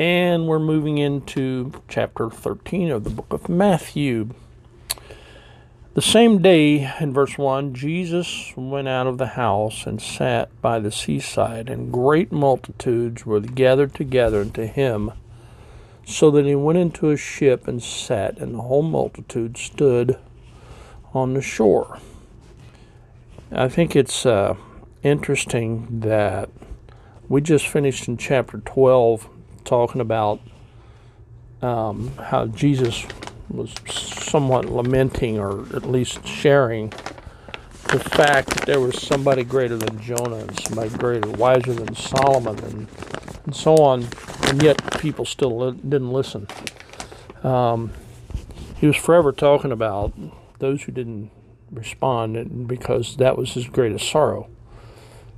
and we're moving into chapter 13 of the book of Matthew. The same day, in verse 1, Jesus went out of the house and sat by the seaside, and great multitudes were gathered together unto him, so that he went into a ship and sat, and the whole multitude stood on the shore. I think it's uh, interesting that we just finished in chapter 12 talking about um, how Jesus was somewhat lamenting or at least sharing the fact that there was somebody greater than Jonah and somebody greater, wiser than Solomon and, and so on, and yet people still li- didn't listen. Um, he was forever talking about those who didn't respond because that was his greatest sorrow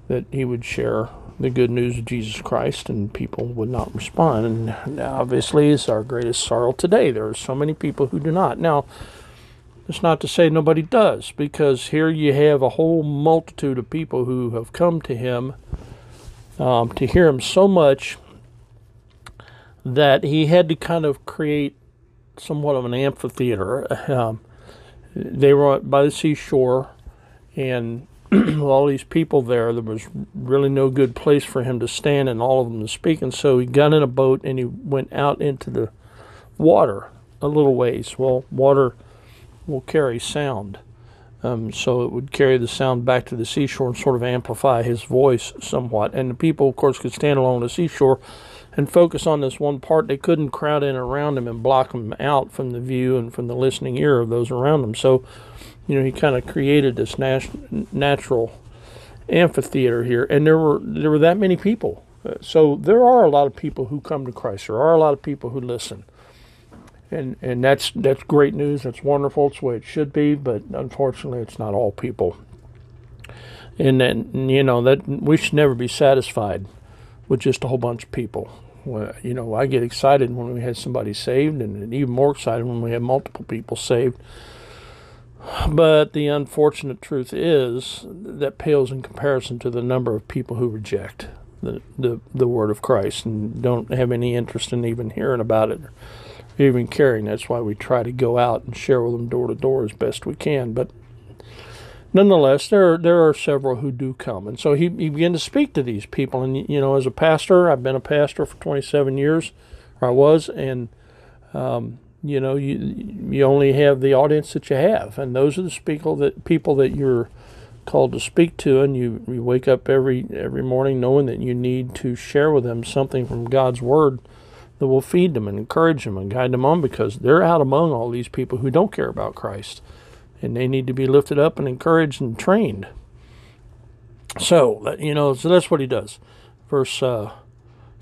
that he would share the good news of Jesus Christ and people would not respond. And obviously, it's our greatest sorrow today. There are so many people who do not. Now, it's not to say nobody does, because here you have a whole multitude of people who have come to him um, to hear him so much that he had to kind of create somewhat of an amphitheater. Um, they were by the seashore, and all these people there, there was really no good place for him to stand and all of them to speak. And so he got in a boat and he went out into the water a little ways. Well, water will carry sound. Um, so it would carry the sound back to the seashore and sort of amplify his voice somewhat. And the people, of course, could stand along the seashore and focus on this one part. They couldn't crowd in around him and block him out from the view and from the listening ear of those around him. So you know, he kind of created this nat- natural amphitheater here, and there were there were that many people. Uh, so there are a lot of people who come to Christ. There are a lot of people who listen, and and that's that's great news. That's wonderful. It's the way it should be. But unfortunately, it's not all people. And then you know that we should never be satisfied with just a whole bunch of people. Well, you know, I get excited when we have somebody saved, and even more excited when we have multiple people saved but the unfortunate truth is that pales in comparison to the number of people who reject the, the, the word of Christ and don't have any interest in even hearing about it or even caring. That's why we try to go out and share with them door to door as best we can. But nonetheless, there are, there are several who do come. And so he, he began to speak to these people. And, you know, as a pastor, I've been a pastor for 27 years, or I was, and um, you know you you only have the audience that you have. And those are the people that people that you're called to speak to. And you, you wake up every every morning knowing that you need to share with them something from God's word that will feed them and encourage them and guide them on because they're out among all these people who don't care about Christ. And they need to be lifted up and encouraged and trained. So you know so that's what he does. Verse uh,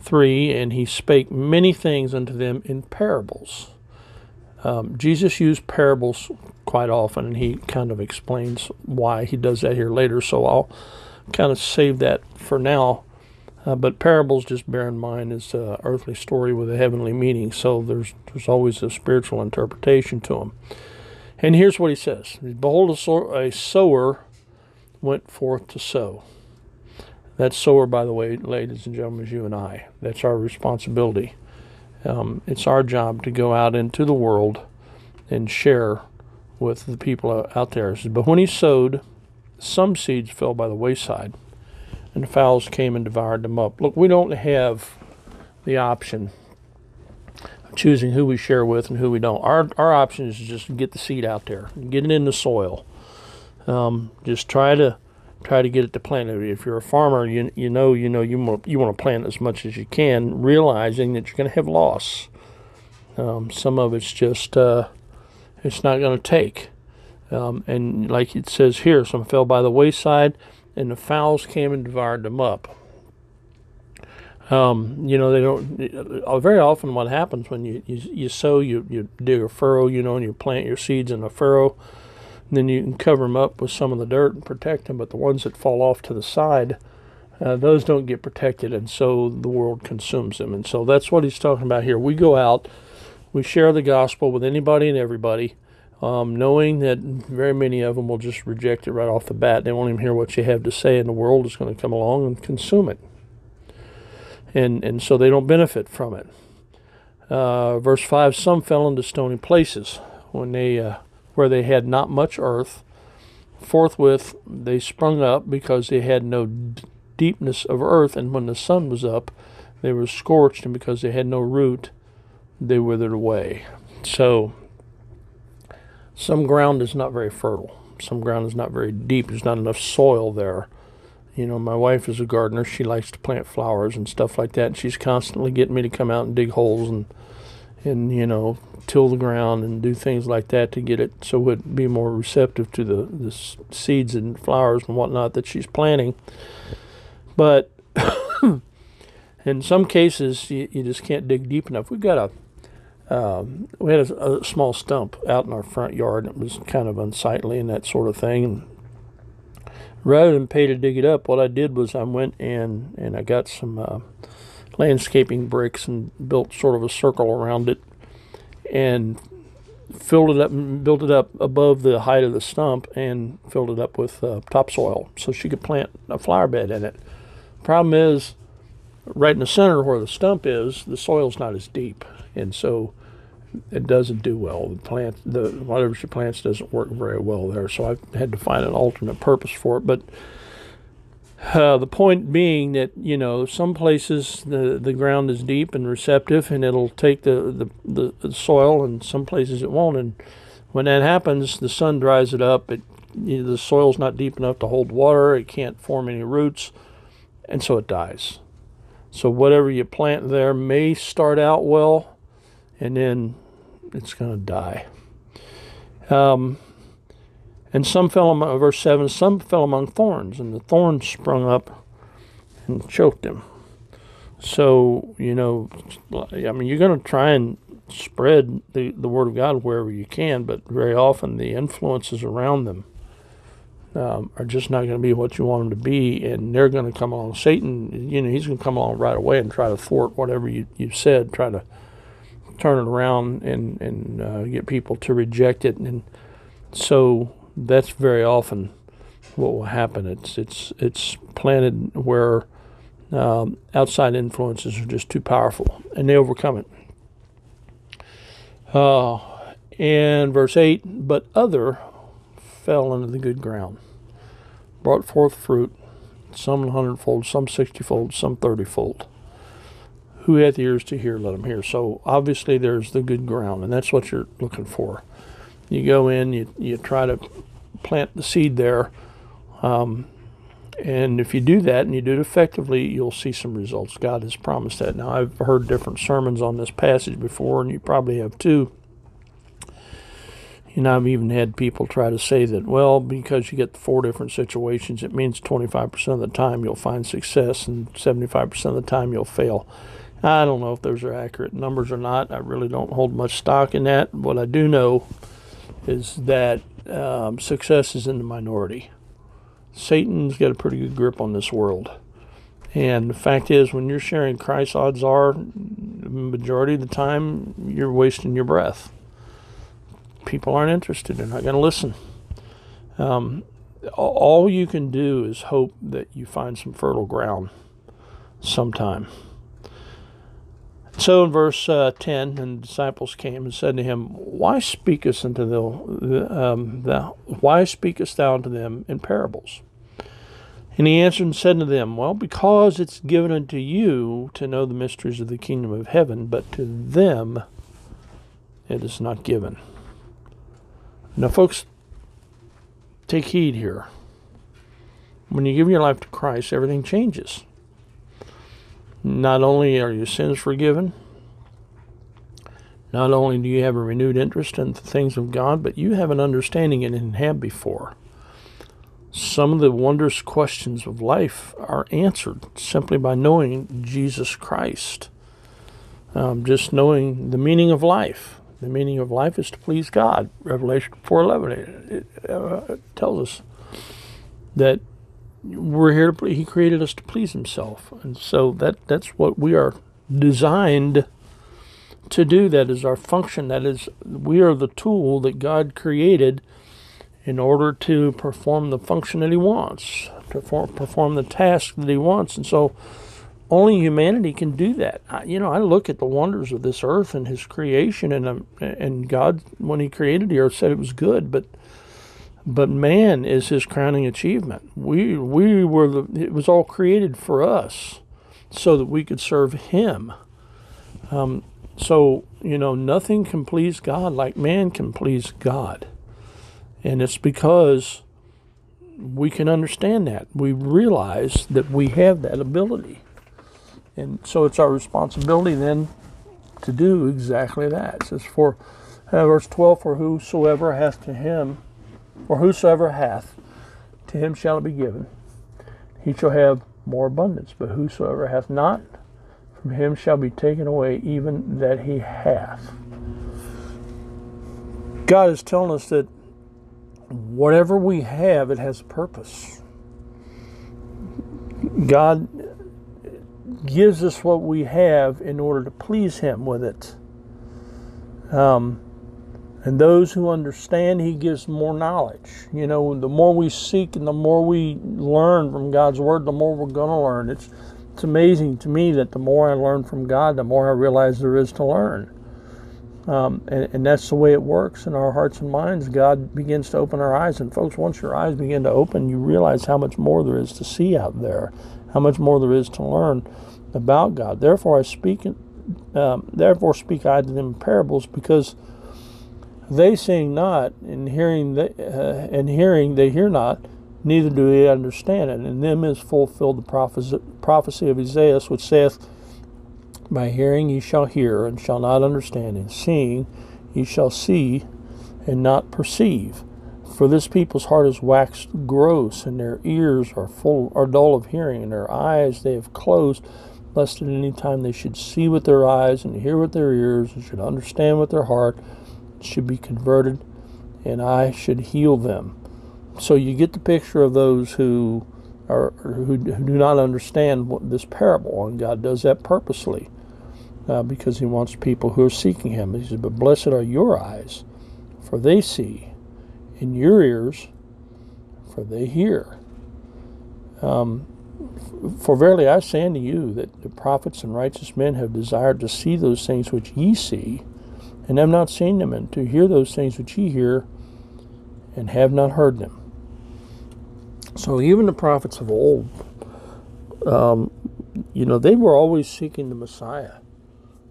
3 and he spake many things unto them in parables um, Jesus used parables quite often, and he kind of explains why he does that here later. So I'll kind of save that for now. Uh, but parables, just bear in mind, is an earthly story with a heavenly meaning. So there's there's always a spiritual interpretation to them. And here's what he says: Behold, a, sow- a sower went forth to sow. That sower, by the way, ladies and gentlemen, is you and I. That's our responsibility. Um, it's our job to go out into the world and share with the people out there. But when he sowed, some seeds fell by the wayside, and the fowls came and devoured them up. Look, we don't have the option of choosing who we share with and who we don't. Our our option is just to get the seed out there, get it in the soil. Um, just try to try to get it to plant. It. If you're a farmer, you you know you know you want you want to plant as much as you can, realizing that you're going to have loss. Um, some of it's just uh, it's not going to take. Um, and like it says here, some fell by the wayside, and the fowls came and devoured them up. Um, you know, they don't. Uh, very often, what happens when you, you, you sow, you, you dig a furrow, you know, and you plant your seeds in a furrow. Then you can cover them up with some of the dirt and protect them. But the ones that fall off to the side, uh, those don't get protected, and so the world consumes them. And so that's what he's talking about here. We go out, we share the gospel with anybody and everybody, um, knowing that very many of them will just reject it right off the bat. They won't even hear what you have to say, and the world is going to come along and consume it and, and so they don't benefit from it. Uh, verse 5 Some fell into stony places when they, uh, where they had not much earth. Forthwith they sprung up because they had no d- deepness of earth, and when the sun was up, they were scorched, and because they had no root, they withered away. So, some ground is not very fertile. Some ground is not very deep. There's not enough soil there you know, my wife is a gardener. She likes to plant flowers and stuff like that. And she's constantly getting me to come out and dig holes and and you know till the ground and do things like that to get it so it'd be more receptive to the the seeds and flowers and whatnot that she's planting. But in some cases, you, you just can't dig deep enough. We've got a um, we had a, a, small stump out in our front yard. It was kind of unsightly and that sort of thing. And rather than pay to dig it up, what I did was I went in and I got some uh, landscaping bricks and built sort of a circle around it and filled it up and built it up above the height of the stump and filled it up with uh, topsoil so she could plant a flower bed in it. Problem is, right in the center where the stump is, the soil's not as deep, and so it doesn't do well. The plant, the whatever she plants, doesn't work very well there. So I've had to find an alternate purpose for it. But uh, the point being that you know some places the the ground is deep and receptive, and it'll take the the, the soil, and some places it won't. And when that happens, the sun dries it up. It you know, the soil's not deep enough to hold water. It can't form any roots, and so it dies. So whatever you plant there may start out well and then it's going to die. Um, and some fell among, verse 7, some fell among thorns, and the thorns sprung up and choked him. So, you know, I mean, you're going to try and spread the, the word of God wherever you can, but very often the influences around them um, are just not going to be what you want them to be, and they're going to come along. Satan, you know, he's going to come along right away and try to thwart whatever you, you said, try to turn it around and and uh, get people to reject it, and so that's very often what will happen. It's it's it's planted where um, outside influences are just too powerful, and they overcome it. Uh, and verse eight, but other fell into the good ground, brought forth fruit, some hundredfold, some sixtyfold, some thirtyfold who hath ears to hear, let him hear. So obviously there's the good ground, and that's what you're looking for. You go in, you, you try to plant the seed there, um, and if you do that and you do it effectively, you'll see some results. God has promised that. Now, I've heard different sermons on this passage before, and you probably have too. And I've even had people try to say that, well, because you get four different situations, it means 25% of the time you'll find success and 75% of the time you'll fail. I don't know if those are accurate numbers or not. I really don't hold much stock in that. What I do know is that um, success is in the minority. Satan's got a pretty good grip on this world. And the fact is, when you're sharing Christ, odds are, the majority of the time, you're wasting your breath. People aren't interested. They're not going to listen. Um, all you can do is hope that you find some fertile ground sometime. So in verse uh, 10, and the disciples came and said to him, Why speakest unto thou, um, thou, why speakest thou unto them in parables? And he answered and said to them, Well, because it's given unto you to know the mysteries of the kingdom of heaven, but to them it is not given. Now, folks, take heed here. When you give your life to Christ, everything changes. Not only are your sins forgiven, not only do you have a renewed interest in the things of God, but you have an understanding you didn't have before. Some of the wondrous questions of life are answered simply by knowing Jesus Christ. Um, just knowing the meaning of life. The meaning of life is to please God. Revelation 4:11 it, uh, tells us that we're here to please, he created us to please himself. And so that that's what we are designed to do. That is our function. That is we are the tool that god created in order to perform the function that he wants to perform, perform the task that he wants. And so only humanity can do that. I, you know i look at the wonders of this earth and his creation and um, and god when he created the earth said it was good but but man is his crowning achievement. We we were the it was all created for us, so that we could serve Him. Um, so you know nothing can please God like man can please God, and it's because we can understand that we realize that we have that ability, and so it's our responsibility then to do exactly that. It says for uh, verse twelve, for whosoever hath to him for whosoever hath, to him shall it be given. He shall have more abundance. But whosoever hath not, from him shall be taken away even that he hath. God is telling us that whatever we have, it has a purpose. God gives us what we have in order to please Him with it. Um, and those who understand, He gives more knowledge. You know, the more we seek and the more we learn from God's Word, the more we're going to learn. It's, it's amazing to me that the more I learn from God, the more I realize there is to learn. Um, and, and, that's the way it works in our hearts and minds. God begins to open our eyes. And, folks, once your eyes begin to open, you realize how much more there is to see out there, how much more there is to learn about God. Therefore, I speak. Um, therefore, speak I to them in parables, because they seeing not, and hearing, they, uh, and hearing they hear not, neither do they understand it. And them is fulfilled the prophecy, prophecy of Isaiah, which saith, By hearing ye shall hear, and shall not understand, and seeing ye shall see, and not perceive. For this people's heart is waxed gross, and their ears are full are dull of hearing, and their eyes they have closed, lest at any time they should see with their eyes, and hear with their ears, and should understand with their heart, should be converted and I should heal them. So you get the picture of those who are who, who do not understand what this parable, and God does that purposely uh, because He wants people who are seeking Him. He says, "But blessed are your eyes, for they see, and your ears, for they hear." Um, for verily I say unto you that the prophets and righteous men have desired to see those things which ye see, and have not seen them, and to hear those things which ye hear, and have not heard them. So even the prophets of old, um, you know, they were always seeking the Messiah.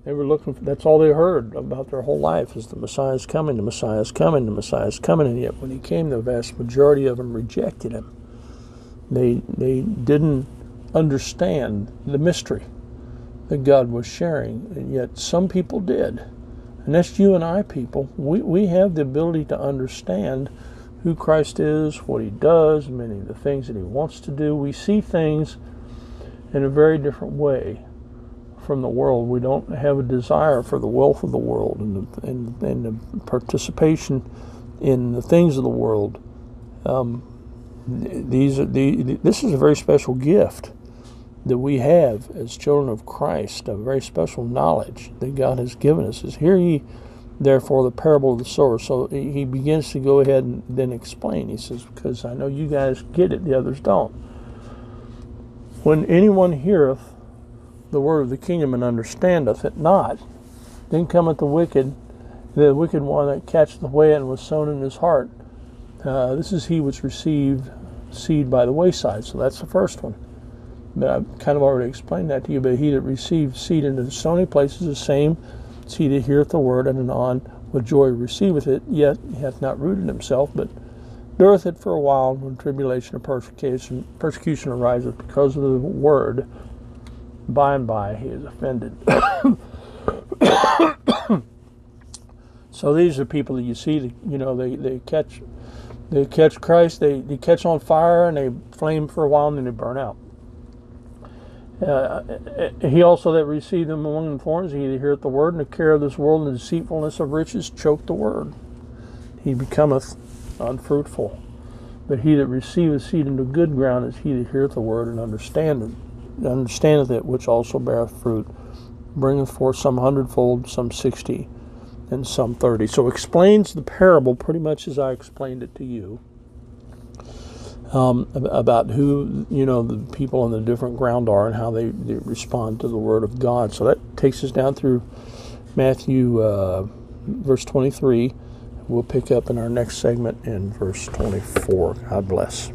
They were looking for, that's all they heard about their whole life is the Messiah is coming, the Messiah is coming, the Messiah is coming. And yet when he came, the vast majority of them rejected him. They, they didn't understand the mystery that God was sharing, and yet some people did. And that's you and I, people. We, we have the ability to understand who Christ is, what he does, many of the things that he wants to do. We see things in a very different way from the world. We don't have a desire for the wealth of the world and the, and, and the participation in the things of the world. Um, these are the, this is a very special gift that we have as children of Christ, a very special knowledge that God has given us. Is hear ye therefore the parable of the sower. So he begins to go ahead and then explain. He says, Because I know you guys get it, the others don't. When anyone heareth the word of the kingdom and understandeth it not, then cometh the wicked, the wicked one that catcheth away and was sown in his heart. Uh, this is he which received seed by the wayside. So that's the first one. I've kind of already explained that to you. But he that received seed into the stony place is the same he that heareth the word and anon with joy receiveth it, yet he hath not rooted himself, but dureth it for a while when tribulation or persecution, persecution ariseth because of the word. By and by he is offended. so these are people that you see, that, you know, they, they catch they catch Christ, they, they catch on fire and they flame for a while and then they burn out. Uh, he also that received them among the thorns, he that heareth the word, and the care of this world and the deceitfulness of riches choke the word. He becometh unfruitful. But he that receiveth seed into good ground is he that heareth the word and understandeth, understandeth it, which also beareth fruit, bringeth forth some hundredfold, some sixty, and some thirty. So explains the parable pretty much as I explained it to you um, about who you know the people on the different ground are and how they, they respond to the word of God. So that takes us down through Matthew uh, verse 23. We'll pick up in our next segment in verse 24. God bless.